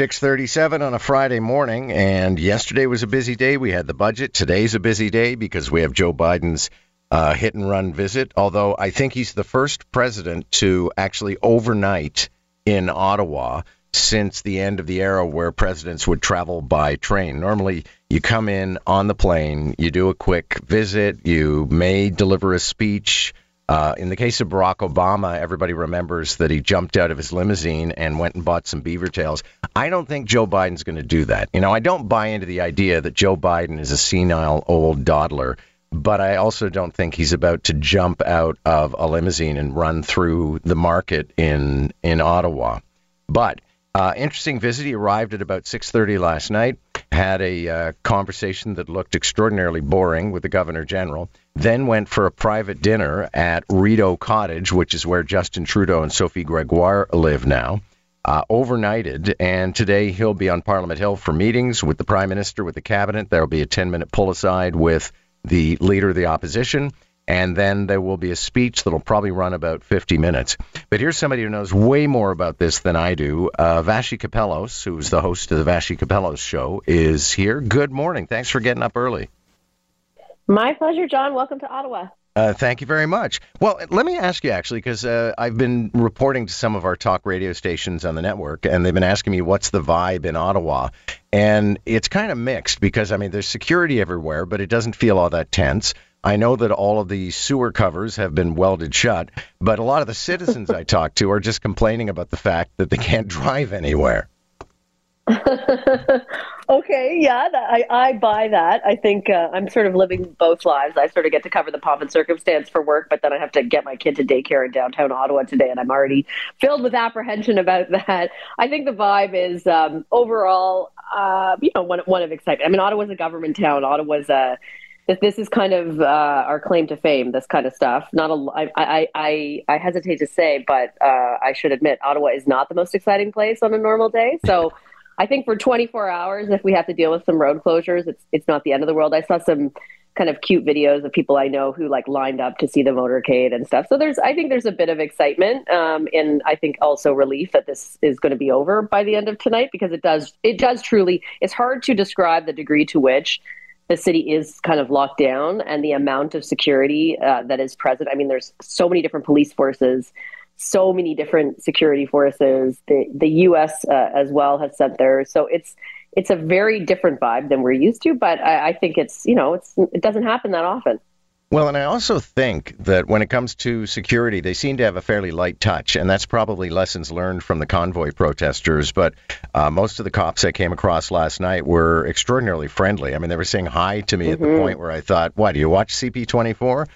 6:37 on a Friday morning and yesterday was a busy day. We had the budget. Today's a busy day because we have Joe Biden's uh, hit and run visit, although I think he's the first president to actually overnight in Ottawa since the end of the era where presidents would travel by train. Normally, you come in on the plane, you do a quick visit, you may deliver a speech, uh, in the case of Barack Obama, everybody remembers that he jumped out of his limousine and went and bought some beaver tails. I don't think Joe Biden's going to do that. You know, I don't buy into the idea that Joe Biden is a senile old dawdler, but I also don't think he's about to jump out of a limousine and run through the market in in Ottawa. But uh, interesting visit. He arrived at about 6:30 last night. Had a uh, conversation that looked extraordinarily boring with the governor general then went for a private dinner at Rideau Cottage, which is where Justin Trudeau and Sophie Gregoire live now. Uh, overnighted, and today he'll be on Parliament Hill for meetings with the Prime Minister, with the Cabinet. There will be a 10 minute pull aside with the Leader of the Opposition, and then there will be a speech that'll probably run about 50 minutes. But here's somebody who knows way more about this than I do. Uh, Vassy Kapelos, who's the host of the Vassy Kapelos Show, is here. Good morning. Thanks for getting up early. My pleasure, John. Welcome to Ottawa. Uh, thank you very much. Well, let me ask you actually, because uh, I've been reporting to some of our talk radio stations on the network, and they've been asking me what's the vibe in Ottawa. And it's kind of mixed because, I mean, there's security everywhere, but it doesn't feel all that tense. I know that all of the sewer covers have been welded shut, but a lot of the citizens I talk to are just complaining about the fact that they can't drive anywhere. okay, yeah, that, I, I buy that. I think uh, I'm sort of living both lives. I sort of get to cover the pomp and circumstance for work, but then I have to get my kid to daycare in downtown Ottawa today, and I'm already filled with apprehension about that. I think the vibe is um, overall, uh, you know, one, one of excitement. I mean, Ottawa's a government town. Ottawa's a this is kind of uh, our claim to fame. This kind of stuff. Not a, I, I, I, I hesitate to say, but uh, I should admit, Ottawa is not the most exciting place on a normal day. So I think for 24 hours, if we have to deal with some road closures, it's it's not the end of the world. I saw some kind of cute videos of people I know who like lined up to see the motorcade and stuff. So there's, I think there's a bit of excitement, um, and I think also relief that this is going to be over by the end of tonight because it does, it does truly. It's hard to describe the degree to which the city is kind of locked down and the amount of security uh, that is present. I mean, there's so many different police forces so many different security forces. The the U.S. Uh, as well has sent there So it's it's a very different vibe than we're used to. But I, I think it's you know it's it doesn't happen that often. Well, and I also think that when it comes to security, they seem to have a fairly light touch, and that's probably lessons learned from the convoy protesters. But uh, most of the cops I came across last night were extraordinarily friendly. I mean, they were saying hi to me mm-hmm. at the mm-hmm. point where I thought, "Why do you watch CP24?"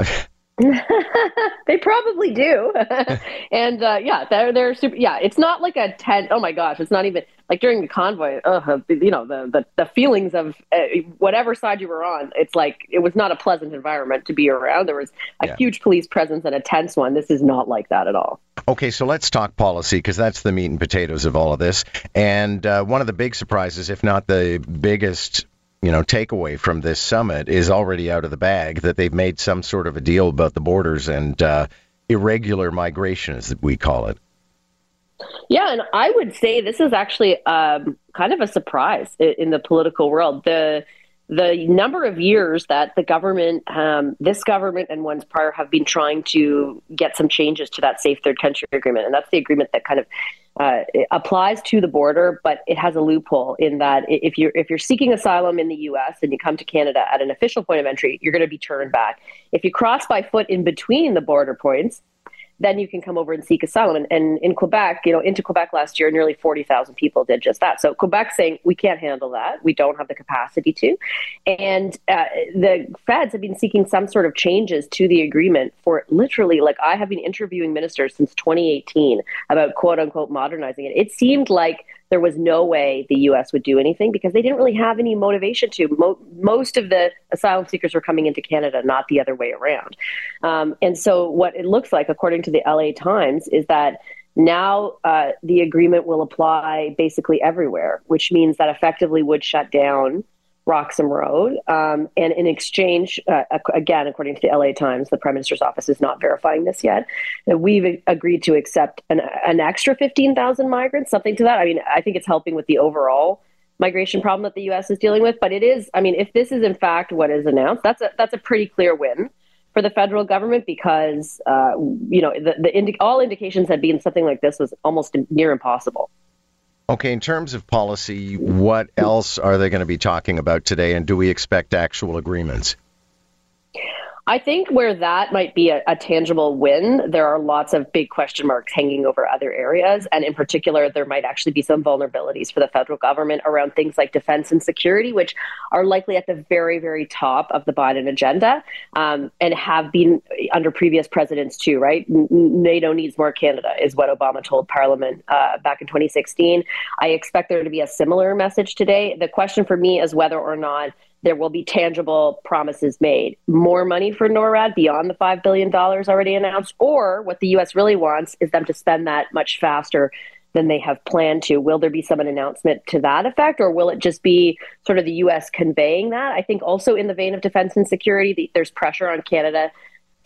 they probably do, and uh, yeah, they're they're super. Yeah, it's not like a ten. Oh my gosh, it's not even like during the convoy. Uh, you know the the, the feelings of uh, whatever side you were on. It's like it was not a pleasant environment to be around. There was a yeah. huge police presence and a tense one. This is not like that at all. Okay, so let's talk policy because that's the meat and potatoes of all of this. And uh, one of the big surprises, if not the biggest you know takeaway from this summit is already out of the bag that they've made some sort of a deal about the borders and uh, irregular migration, as we call it. Yeah, and I would say this is actually um, kind of a surprise in the political world. The the number of years that the government, um, this government and ones prior, have been trying to get some changes to that safe third country agreement, and that's the agreement that kind of uh, applies to the border, but it has a loophole in that if you're if you're seeking asylum in the U.S. and you come to Canada at an official point of entry, you're going to be turned back. If you cross by foot in between the border points, then you can come over and seek asylum. And, and in Quebec, you know, into Quebec last year, nearly 40,000 people did just that. So Quebec saying we can't handle that. We don't have the capacity to. And uh, the feds have been seeking some sort of changes to the agreement for literally, like I have been interviewing ministers since 2018 about quote unquote modernizing it. It seemed like there was no way the U.S. would do anything because they didn't really have any motivation to. Mo- most of the asylum seekers were coming into Canada, not the other way around. Um, and so, what it looks like, according to the LA Times, is that now uh, the agreement will apply basically everywhere, which means that effectively would shut down Roxham Road. Um, and in exchange, uh, again, according to the LA Times, the Prime Minister's office is not verifying this yet. that We've agreed to accept an, an extra 15,000 migrants, something to that. I mean, I think it's helping with the overall migration problem that the U.S. is dealing with. But it is, I mean, if this is in fact what is announced, that's a that's a pretty clear win for the federal government because uh, you know the, the indi- all indications had been something like this was almost near impossible. Okay, in terms of policy, what else are they going to be talking about today, and do we expect actual agreements? I think where that might be a, a, tangible win, there are lots of big question marks hanging over other areas. And in particular, there might actually be some vulnerabilities for the federal government around things like defense and security, which are likely at the very, very top of the Biden agenda um, and have been under previous presidents too, right? NATO needs more Canada, is what Obama told Parliament uh, back in 2016. I expect there to be a similar message today. The question for me is whether or not there will be tangible promises made. More money for NORAD beyond the $5 billion already announced, or what the U.S. really wants is them to spend that much faster than they have planned to. Will there be some announcement to that effect, or will it just be sort of the U.S. conveying that? I think also in the vein of defense and security, there's pressure on Canada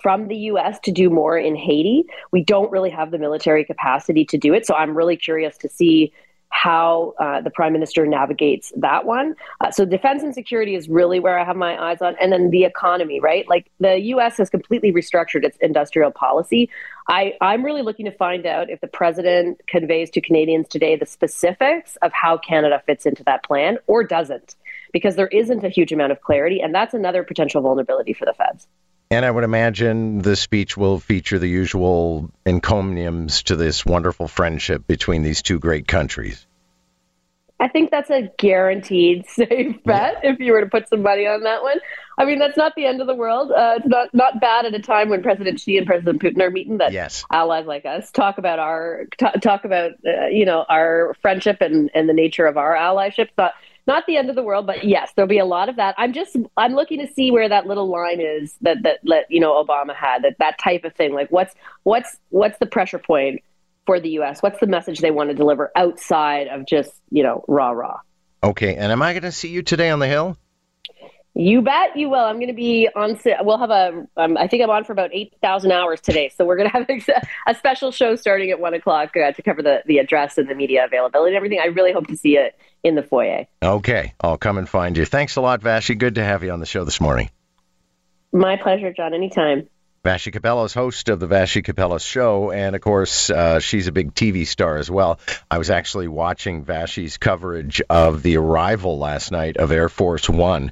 from the US to do more in Haiti. We don't really have the military capacity to do it. So I'm really curious to see how uh, the prime minister navigates that one. Uh, so defense and security is really where I have my eyes on, and then the economy, right? Like the U.S. has completely restructured its industrial policy. I, I'm really looking to find out if the president conveys to Canadians today the specifics of how Canada fits into that plan or doesn't, because there isn't a huge amount of clarity, and that's another potential vulnerability for the feds. And I would imagine the speech will feature the usual encomiums to this wonderful friendship between these two great countries. I think that's a guaranteed safe bet if you were to put some money on that one. I mean, that's not the end of the world. Uh, it's not not bad at a time when President Xi and President Putin are meeting that yes. allies like us talk about our t- talk about uh, you know our friendship and and the nature of our allyship. Not not the end of the world, but yes, there'll be a lot of that. I'm just I'm looking to see where that little line is that that let you know Obama had that that type of thing. Like what's what's what's the pressure point for the U.S.? What's the message they want to deliver outside of just you know rah rah? Okay, and am I going to see you today on the Hill? You bet you will. I'm going to be on. We'll have a. Um, I think I'm on for about eight thousand hours today, so we're going to have a, a, special show starting at one o'clock uh, to cover the the address and the media availability and everything. I really hope to see it in the foyer. Okay, I'll come and find you. Thanks a lot, Vassy. Good to have you on the show this morning. My pleasure, John. Anytime. Vassy Kapelos is host of the Vassy Kapelos Show, and of course, uh, she's a big TV star as well. I was actually watching Vassy's coverage of the arrival last night of Air Force One